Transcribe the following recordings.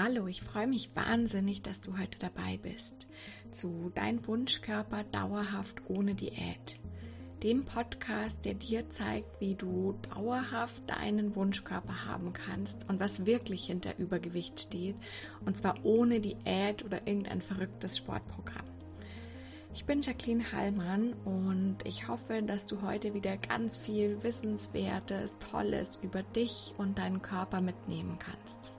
Hallo, ich freue mich wahnsinnig, dass du heute dabei bist zu Dein Wunschkörper dauerhaft ohne Diät. Dem Podcast, der dir zeigt, wie du dauerhaft deinen Wunschkörper haben kannst und was wirklich hinter Übergewicht steht. Und zwar ohne Diät oder irgendein verrücktes Sportprogramm. Ich bin Jacqueline Hallmann und ich hoffe, dass du heute wieder ganz viel Wissenswertes, Tolles über dich und deinen Körper mitnehmen kannst.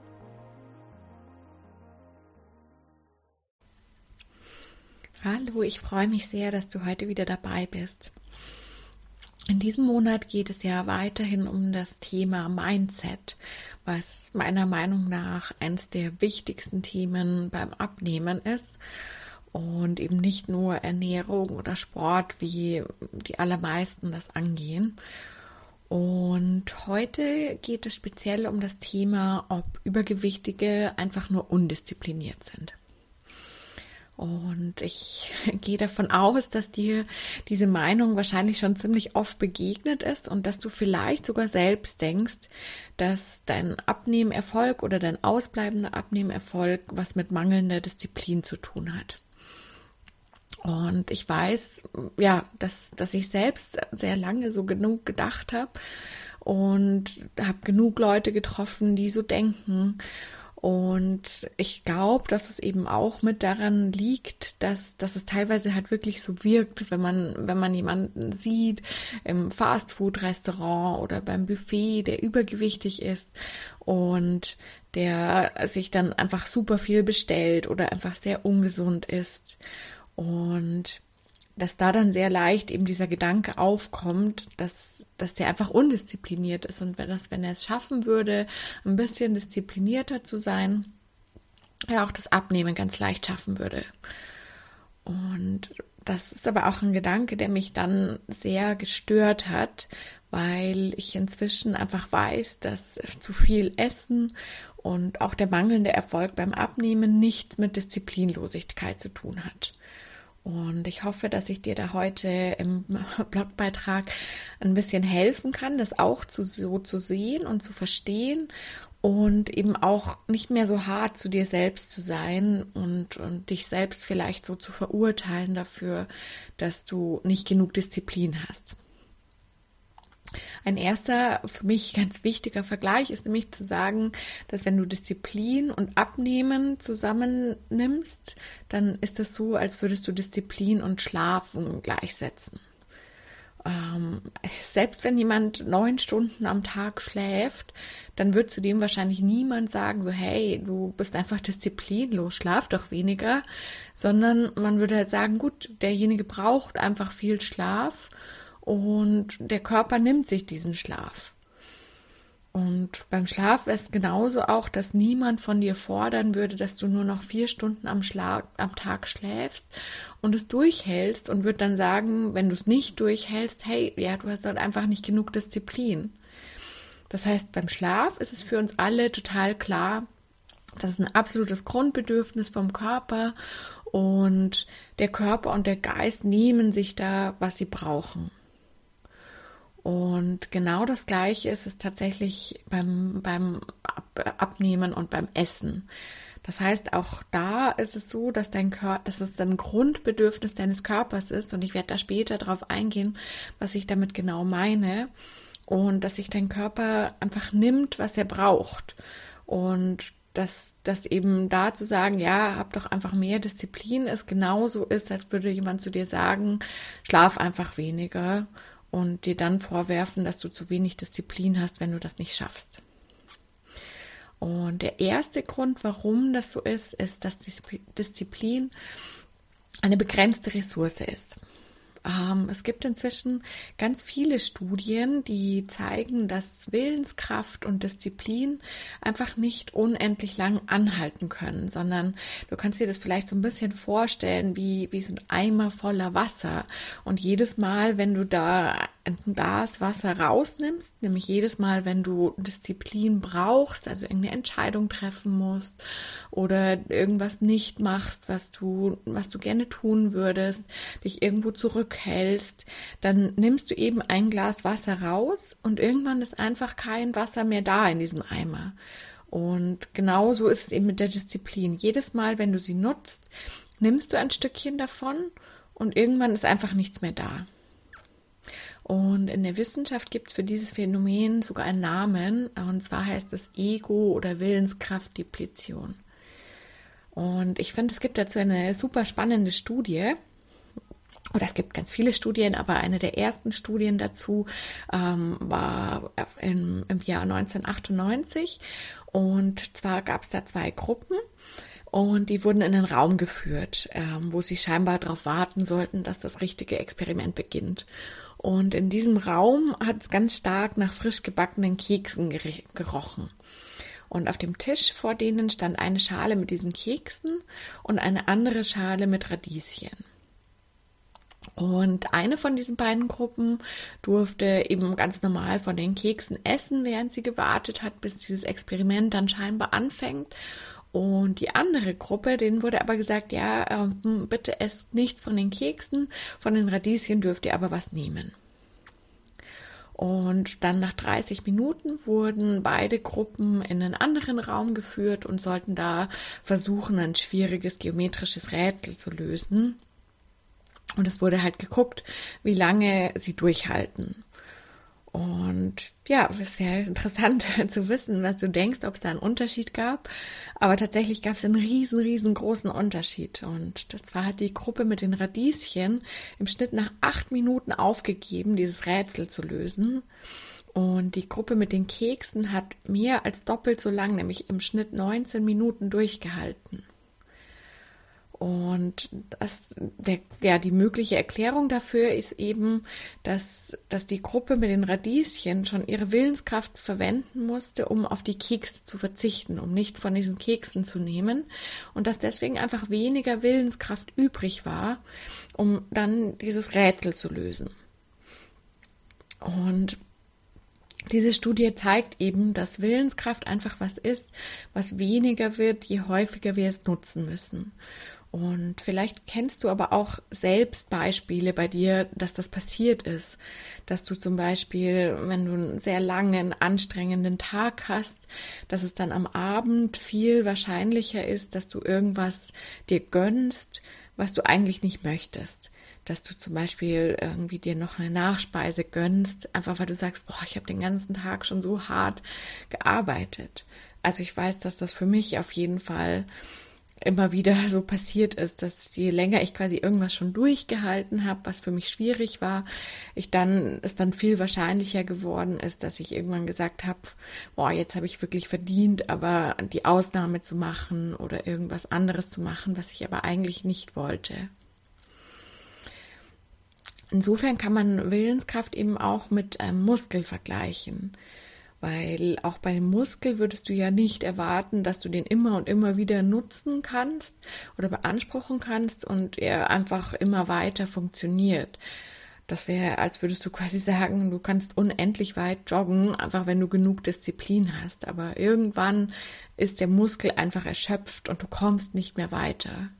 Hallo, ich freue mich sehr, dass du heute wieder dabei bist. In diesem Monat geht es ja weiterhin um das Thema Mindset, was meiner Meinung nach eines der wichtigsten Themen beim Abnehmen ist und eben nicht nur Ernährung oder Sport, wie die allermeisten das angehen. Und heute geht es speziell um das Thema, ob Übergewichtige einfach nur undiszipliniert sind. Und ich gehe davon aus, dass dir diese Meinung wahrscheinlich schon ziemlich oft begegnet ist und dass du vielleicht sogar selbst denkst, dass dein Abnehmerfolg oder dein ausbleibender Abnehmerfolg was mit mangelnder Disziplin zu tun hat. Und ich weiß, ja, dass, dass ich selbst sehr lange so genug gedacht habe und habe genug Leute getroffen, die so denken. Und ich glaube, dass es eben auch mit daran liegt, dass, dass es teilweise halt wirklich so wirkt, wenn man, wenn man jemanden sieht im Fastfood-Restaurant oder beim Buffet, der übergewichtig ist und der sich dann einfach super viel bestellt oder einfach sehr ungesund ist. Und dass da dann sehr leicht eben dieser Gedanke aufkommt, dass, dass der einfach undiszipliniert ist und wenn das, wenn er es schaffen würde, ein bisschen disziplinierter zu sein, er auch das Abnehmen ganz leicht schaffen würde. Und das ist aber auch ein Gedanke, der mich dann sehr gestört hat, weil ich inzwischen einfach weiß, dass zu viel Essen und auch der mangelnde Erfolg beim Abnehmen nichts mit Disziplinlosigkeit zu tun hat. Und ich hoffe, dass ich dir da heute im Blogbeitrag ein bisschen helfen kann, das auch zu, so zu sehen und zu verstehen und eben auch nicht mehr so hart zu dir selbst zu sein und, und dich selbst vielleicht so zu verurteilen dafür, dass du nicht genug Disziplin hast. Ein erster, für mich ganz wichtiger Vergleich ist nämlich zu sagen, dass wenn du Disziplin und Abnehmen zusammennimmst, dann ist das so, als würdest du Disziplin und Schlafen gleichsetzen. Ähm, selbst wenn jemand neun Stunden am Tag schläft, dann wird zu dem wahrscheinlich niemand sagen, so hey, du bist einfach disziplinlos, schlaf doch weniger, sondern man würde halt sagen, gut, derjenige braucht einfach viel Schlaf und der Körper nimmt sich diesen Schlaf. Und beim Schlaf ist genauso auch, dass niemand von dir fordern würde, dass du nur noch vier Stunden am, Schlag, am Tag schläfst und es durchhältst und wird dann sagen, wenn du es nicht durchhältst, hey, ja, du hast dort einfach nicht genug Disziplin. Das heißt, beim Schlaf ist es für uns alle total klar, das ist ein absolutes Grundbedürfnis vom Körper und der Körper und der Geist nehmen sich da, was sie brauchen. Und genau das Gleiche ist es tatsächlich beim, beim Abnehmen und beim Essen. Das heißt, auch da ist es so, dass dein Körper, dass es ein Grundbedürfnis deines Körpers ist. Und ich werde da später darauf eingehen, was ich damit genau meine. Und dass sich dein Körper einfach nimmt, was er braucht. Und dass das eben da zu sagen, ja, hab doch einfach mehr Disziplin, ist genauso ist, als würde jemand zu dir sagen, schlaf einfach weniger und dir dann vorwerfen, dass du zu wenig Disziplin hast, wenn du das nicht schaffst. Und der erste Grund, warum das so ist, ist, dass Disziplin eine begrenzte Ressource ist. Ähm, es gibt inzwischen ganz viele Studien, die zeigen, dass Willenskraft und Disziplin einfach nicht unendlich lang anhalten können, sondern du kannst dir das vielleicht so ein bisschen vorstellen wie, wie so ein Eimer voller Wasser. Und jedes Mal, wenn du da ein Glas Wasser rausnimmst, nämlich jedes Mal, wenn du Disziplin brauchst, also irgendeine Entscheidung treffen musst oder irgendwas nicht machst, was du, was du gerne tun würdest, dich irgendwo zurückhältst, dann nimmst du eben ein Glas Wasser raus und irgendwann ist einfach kein Wasser mehr da in diesem Eimer. Und genauso ist es eben mit der Disziplin. Jedes Mal, wenn du sie nutzt, nimmst du ein Stückchen davon und irgendwann ist einfach nichts mehr da. Und in der Wissenschaft gibt es für dieses Phänomen sogar einen Namen, und zwar heißt es Ego- oder Willenskraftdepletion. Und ich finde, es gibt dazu eine super spannende Studie. Oder es gibt ganz viele Studien, aber eine der ersten Studien dazu ähm, war im, im Jahr 1998. Und zwar gab es da zwei Gruppen. Und die wurden in den Raum geführt, ähm, wo sie scheinbar darauf warten sollten, dass das richtige Experiment beginnt. Und in diesem Raum hat es ganz stark nach frisch gebackenen Keksen gerochen. Und auf dem Tisch vor denen stand eine Schale mit diesen Keksen und eine andere Schale mit Radieschen. Und eine von diesen beiden Gruppen durfte eben ganz normal von den Keksen essen, während sie gewartet hat, bis dieses Experiment dann scheinbar anfängt. Und die andere Gruppe, denen wurde aber gesagt, ja, ähm, bitte esst nichts von den Keksen, von den Radieschen dürft ihr aber was nehmen. Und dann nach 30 Minuten wurden beide Gruppen in einen anderen Raum geführt und sollten da versuchen, ein schwieriges geometrisches Rätsel zu lösen. Und es wurde halt geguckt, wie lange sie durchhalten. Und ja, es wäre interessant zu wissen, was du denkst, ob es da einen Unterschied gab. Aber tatsächlich gab es einen riesen, riesengroßen Unterschied. Und zwar hat die Gruppe mit den Radieschen im Schnitt nach acht Minuten aufgegeben, dieses Rätsel zu lösen. Und die Gruppe mit den Keksen hat mehr als doppelt so lang, nämlich im Schnitt 19 Minuten durchgehalten. Und das, der, ja, die mögliche Erklärung dafür ist eben, dass, dass die Gruppe mit den Radieschen schon ihre Willenskraft verwenden musste, um auf die Kekse zu verzichten, um nichts von diesen Keksen zu nehmen. Und dass deswegen einfach weniger Willenskraft übrig war, um dann dieses Rätsel zu lösen. Und diese Studie zeigt eben, dass Willenskraft einfach was ist, was weniger wird, je häufiger wir es nutzen müssen. Und vielleicht kennst du aber auch selbst Beispiele bei dir, dass das passiert ist. Dass du zum Beispiel, wenn du einen sehr langen, anstrengenden Tag hast, dass es dann am Abend viel wahrscheinlicher ist, dass du irgendwas dir gönnst, was du eigentlich nicht möchtest. Dass du zum Beispiel irgendwie dir noch eine Nachspeise gönnst, einfach weil du sagst, boah, ich habe den ganzen Tag schon so hart gearbeitet. Also ich weiß, dass das für mich auf jeden Fall immer wieder so passiert ist, dass je länger ich quasi irgendwas schon durchgehalten habe, was für mich schwierig war, ich dann es dann viel wahrscheinlicher geworden ist, dass ich irgendwann gesagt habe, boah, jetzt habe ich wirklich verdient, aber die Ausnahme zu machen oder irgendwas anderes zu machen, was ich aber eigentlich nicht wollte. Insofern kann man Willenskraft eben auch mit einem Muskel vergleichen. Weil auch bei dem Muskel würdest du ja nicht erwarten, dass du den immer und immer wieder nutzen kannst oder beanspruchen kannst und er einfach immer weiter funktioniert. Das wäre, als würdest du quasi sagen, du kannst unendlich weit joggen, einfach wenn du genug Disziplin hast. Aber irgendwann ist der Muskel einfach erschöpft und du kommst nicht mehr weiter.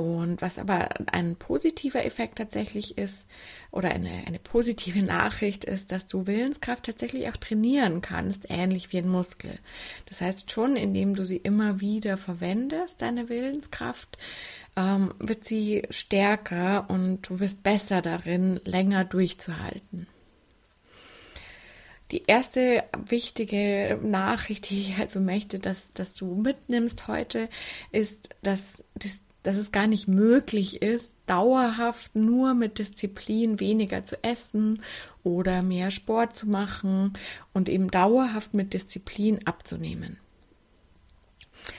Und was aber ein positiver Effekt tatsächlich ist, oder eine, eine positive Nachricht ist, dass du Willenskraft tatsächlich auch trainieren kannst, ähnlich wie ein Muskel. Das heißt schon, indem du sie immer wieder verwendest, deine Willenskraft, ähm, wird sie stärker und du wirst besser darin, länger durchzuhalten. Die erste wichtige Nachricht, die ich also möchte, dass, dass du mitnimmst heute, ist, dass das dass es gar nicht möglich ist, dauerhaft nur mit Disziplin weniger zu essen oder mehr Sport zu machen und eben dauerhaft mit Disziplin abzunehmen.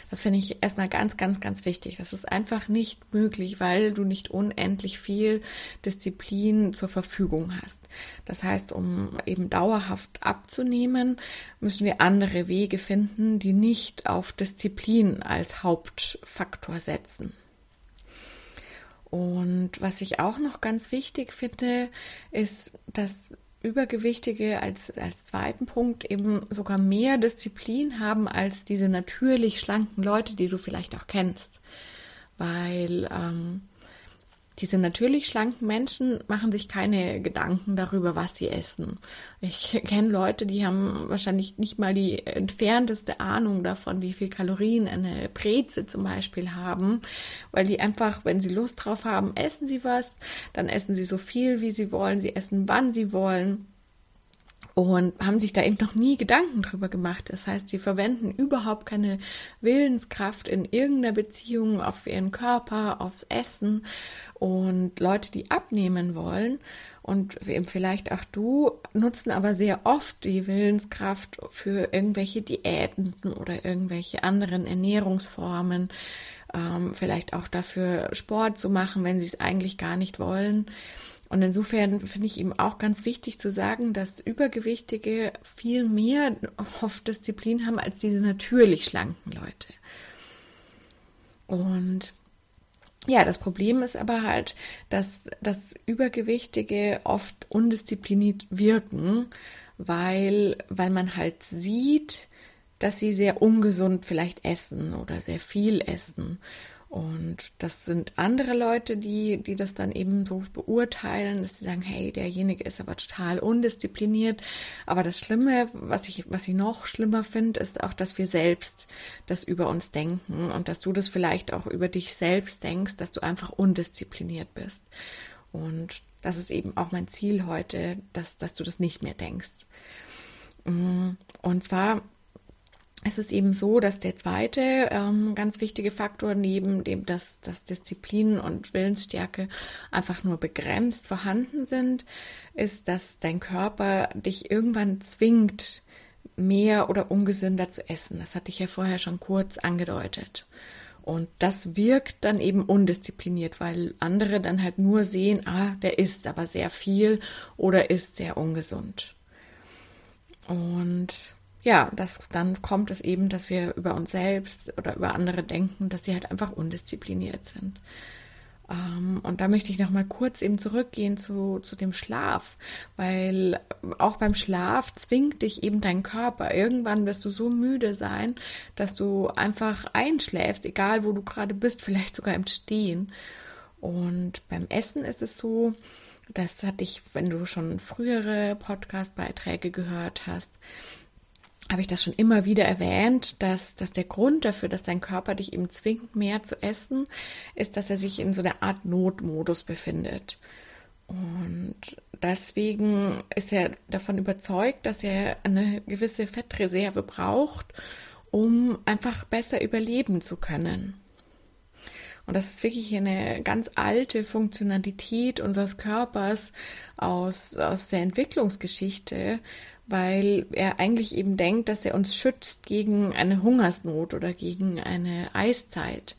Das finde ich erstmal ganz, ganz, ganz wichtig. Das ist einfach nicht möglich, weil du nicht unendlich viel Disziplin zur Verfügung hast. Das heißt, um eben dauerhaft abzunehmen, müssen wir andere Wege finden, die nicht auf Disziplin als Hauptfaktor setzen. Und was ich auch noch ganz wichtig finde, ist, dass Übergewichtige als, als zweiten Punkt eben sogar mehr Disziplin haben als diese natürlich schlanken Leute, die du vielleicht auch kennst. Weil ähm, diese natürlich schlanken Menschen machen sich keine Gedanken darüber, was sie essen. Ich kenne Leute, die haben wahrscheinlich nicht mal die entfernteste Ahnung davon, wie viel Kalorien eine Breze zum Beispiel haben, weil die einfach, wenn sie Lust drauf haben, essen sie was, dann essen sie so viel, wie sie wollen, sie essen, wann sie wollen und haben sich da eben noch nie Gedanken drüber gemacht. Das heißt, sie verwenden überhaupt keine Willenskraft in irgendeiner Beziehung auf ihren Körper, aufs Essen und Leute, die abnehmen wollen und eben vielleicht auch du nutzen aber sehr oft die Willenskraft für irgendwelche Diäten oder irgendwelche anderen Ernährungsformen, ähm, vielleicht auch dafür Sport zu machen, wenn sie es eigentlich gar nicht wollen. Und insofern finde ich eben auch ganz wichtig zu sagen, dass Übergewichtige viel mehr oft Disziplin haben als diese natürlich schlanken Leute. Und ja, das Problem ist aber halt, dass, dass Übergewichtige oft undiszipliniert wirken, weil, weil man halt sieht, dass sie sehr ungesund vielleicht essen oder sehr viel essen. Und das sind andere Leute, die, die das dann eben so beurteilen, dass sie sagen, hey, derjenige ist aber total undiszipliniert. Aber das Schlimme, was ich, was ich noch schlimmer finde, ist auch, dass wir selbst das über uns denken und dass du das vielleicht auch über dich selbst denkst, dass du einfach undiszipliniert bist. Und das ist eben auch mein Ziel heute, dass, dass du das nicht mehr denkst. Und zwar es ist eben so, dass der zweite ähm, ganz wichtige Faktor neben dem, dass, dass Disziplin und Willensstärke einfach nur begrenzt vorhanden sind, ist, dass dein Körper dich irgendwann zwingt, mehr oder ungesünder zu essen. Das hatte ich ja vorher schon kurz angedeutet. Und das wirkt dann eben undiszipliniert, weil andere dann halt nur sehen, ah, der isst aber sehr viel oder isst sehr ungesund. Und ja, das, dann kommt es eben, dass wir über uns selbst oder über andere denken, dass sie halt einfach undiszipliniert sind. Ähm, und da möchte ich nochmal kurz eben zurückgehen zu, zu dem Schlaf, weil auch beim Schlaf zwingt dich eben dein Körper. Irgendwann wirst du so müde sein, dass du einfach einschläfst, egal wo du gerade bist, vielleicht sogar im Stehen. Und beim Essen ist es so, das hatte ich, wenn du schon frühere Podcast-Beiträge gehört hast, habe ich das schon immer wieder erwähnt, dass, dass der Grund dafür, dass dein Körper dich eben zwingt, mehr zu essen, ist, dass er sich in so einer Art Notmodus befindet. Und deswegen ist er davon überzeugt, dass er eine gewisse Fettreserve braucht, um einfach besser überleben zu können. Und das ist wirklich eine ganz alte Funktionalität unseres Körpers aus, aus der Entwicklungsgeschichte, weil er eigentlich eben denkt, dass er uns schützt gegen eine Hungersnot oder gegen eine Eiszeit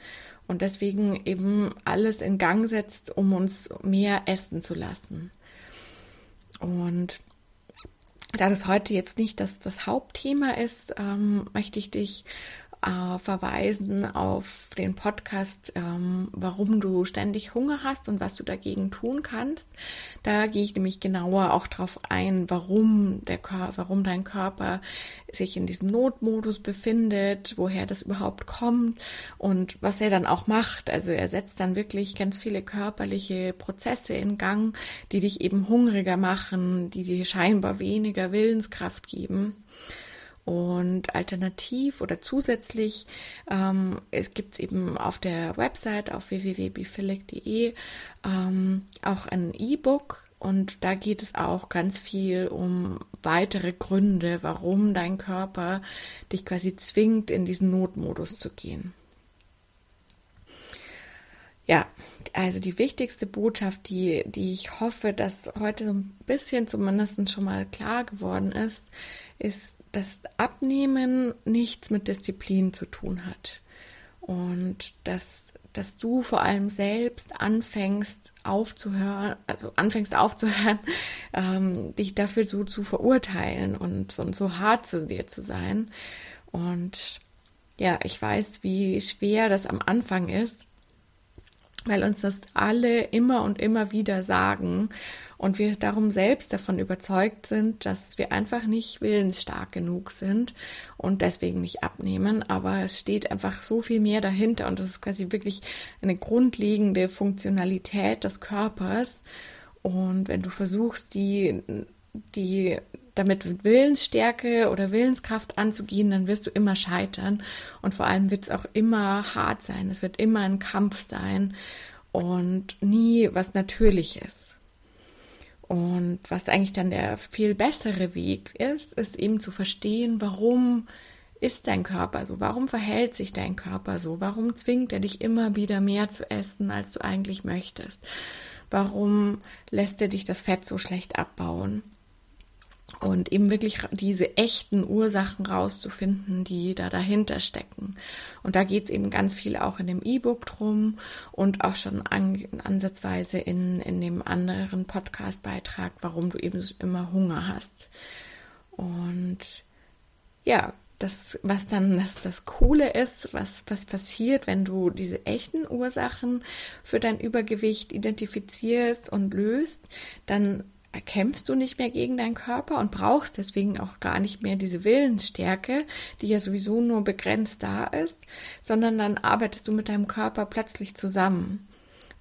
und deswegen eben alles in Gang setzt, um uns mehr essen zu lassen. Und da das heute jetzt nicht das, das Hauptthema ist, ähm, möchte ich dich äh, verweisen auf den Podcast, ähm, warum du ständig Hunger hast und was du dagegen tun kannst. Da gehe ich nämlich genauer auch darauf ein, warum der Körper, warum dein Körper sich in diesem Notmodus befindet, woher das überhaupt kommt und was er dann auch macht. Also er setzt dann wirklich ganz viele körperliche Prozesse in Gang, die dich eben hungriger machen, die dir scheinbar weniger Willenskraft geben. Und alternativ oder zusätzlich ähm, es gibt es eben auf der Website auf www.bifilic.de ähm, auch ein E-Book und da geht es auch ganz viel um weitere Gründe, warum dein Körper dich quasi zwingt, in diesen Notmodus zu gehen. Ja, also die wichtigste Botschaft, die, die ich hoffe, dass heute so ein bisschen zumindest schon mal klar geworden ist, ist, dass Abnehmen nichts mit Disziplin zu tun hat. Und dass, dass du vor allem selbst anfängst aufzuhören, also anfängst aufzuhören, ähm, dich dafür so zu verurteilen und, und so hart zu dir zu sein. Und ja, ich weiß, wie schwer das am Anfang ist, weil uns das alle immer und immer wieder sagen und wir darum selbst davon überzeugt sind, dass wir einfach nicht willensstark genug sind und deswegen nicht abnehmen. Aber es steht einfach so viel mehr dahinter und das ist quasi wirklich eine grundlegende Funktionalität des Körpers. Und wenn du versuchst, die, die damit mit Willensstärke oder Willenskraft anzugehen, dann wirst du immer scheitern. Und vor allem wird es auch immer hart sein. Es wird immer ein Kampf sein und nie was Natürliches. Und was eigentlich dann der viel bessere Weg ist, ist eben zu verstehen, warum ist dein Körper so? Warum verhält sich dein Körper so? Warum zwingt er dich immer wieder mehr zu essen, als du eigentlich möchtest? Warum lässt er dich das Fett so schlecht abbauen? Und eben wirklich diese echten Ursachen rauszufinden, die da dahinter stecken. Und da geht es eben ganz viel auch in dem E-Book drum und auch schon an, ansatzweise in, in dem anderen Podcast-Beitrag, warum du eben immer Hunger hast. Und ja, das, was dann das, das Coole ist, was, was passiert, wenn du diese echten Ursachen für dein Übergewicht identifizierst und löst, dann kämpfst du nicht mehr gegen deinen Körper und brauchst deswegen auch gar nicht mehr diese Willensstärke, die ja sowieso nur begrenzt da ist, sondern dann arbeitest du mit deinem Körper plötzlich zusammen.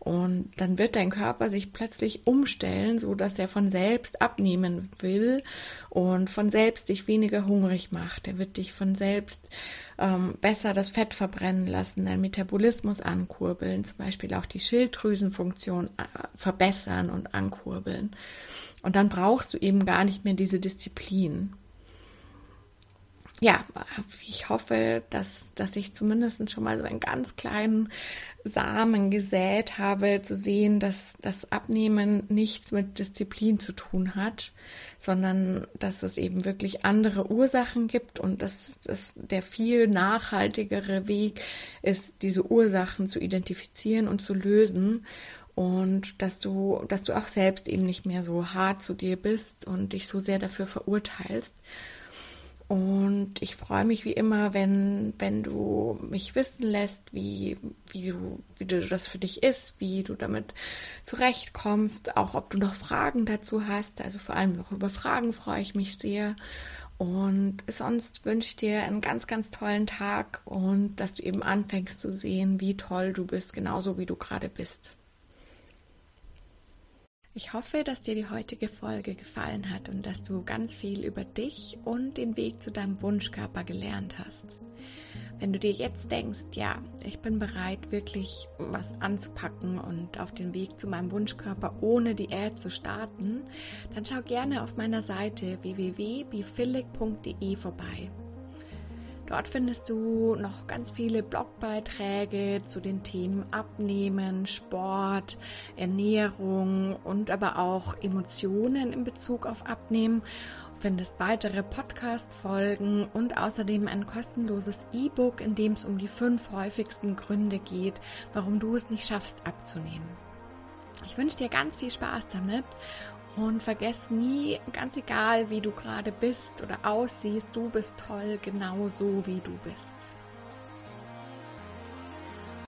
Und dann wird dein Körper sich plötzlich umstellen, so dass er von selbst abnehmen will und von selbst dich weniger hungrig macht. Er wird dich von selbst ähm, besser das Fett verbrennen lassen, deinen Metabolismus ankurbeln, zum Beispiel auch die Schilddrüsenfunktion äh, verbessern und ankurbeln. Und dann brauchst du eben gar nicht mehr diese Disziplin ja, ich hoffe, dass, dass ich zumindest schon mal so einen ganz kleinen Samen gesät habe, zu sehen, dass das Abnehmen nichts mit Disziplin zu tun hat, sondern dass es eben wirklich andere Ursachen gibt und dass, dass der viel nachhaltigere Weg ist, diese Ursachen zu identifizieren und zu lösen und dass du, dass du auch selbst eben nicht mehr so hart zu dir bist und dich so sehr dafür verurteilst. Und ich freue mich wie immer, wenn, wenn du mich wissen lässt, wie, wie, du, wie du das für dich ist, wie du damit zurechtkommst, auch ob du noch Fragen dazu hast. Also vor allem noch über Fragen freue ich mich sehr. Und sonst wünsche ich dir einen ganz, ganz tollen Tag und dass du eben anfängst zu sehen, wie toll du bist, genauso wie du gerade bist. Ich hoffe, dass dir die heutige Folge gefallen hat und dass du ganz viel über dich und den Weg zu deinem Wunschkörper gelernt hast. Wenn du dir jetzt denkst, ja, ich bin bereit, wirklich was anzupacken und auf den Weg zu meinem Wunschkörper ohne Diät zu starten, dann schau gerne auf meiner Seite www.bifillig.de vorbei. Dort findest du noch ganz viele Blogbeiträge zu den Themen Abnehmen, Sport, Ernährung und aber auch Emotionen in Bezug auf Abnehmen. Du findest weitere Podcast-Folgen und außerdem ein kostenloses E-Book, in dem es um die fünf häufigsten Gründe geht, warum du es nicht schaffst abzunehmen. Ich wünsche dir ganz viel Spaß damit und vergess nie, ganz egal wie du gerade bist oder aussiehst, du bist toll, genau so wie du bist.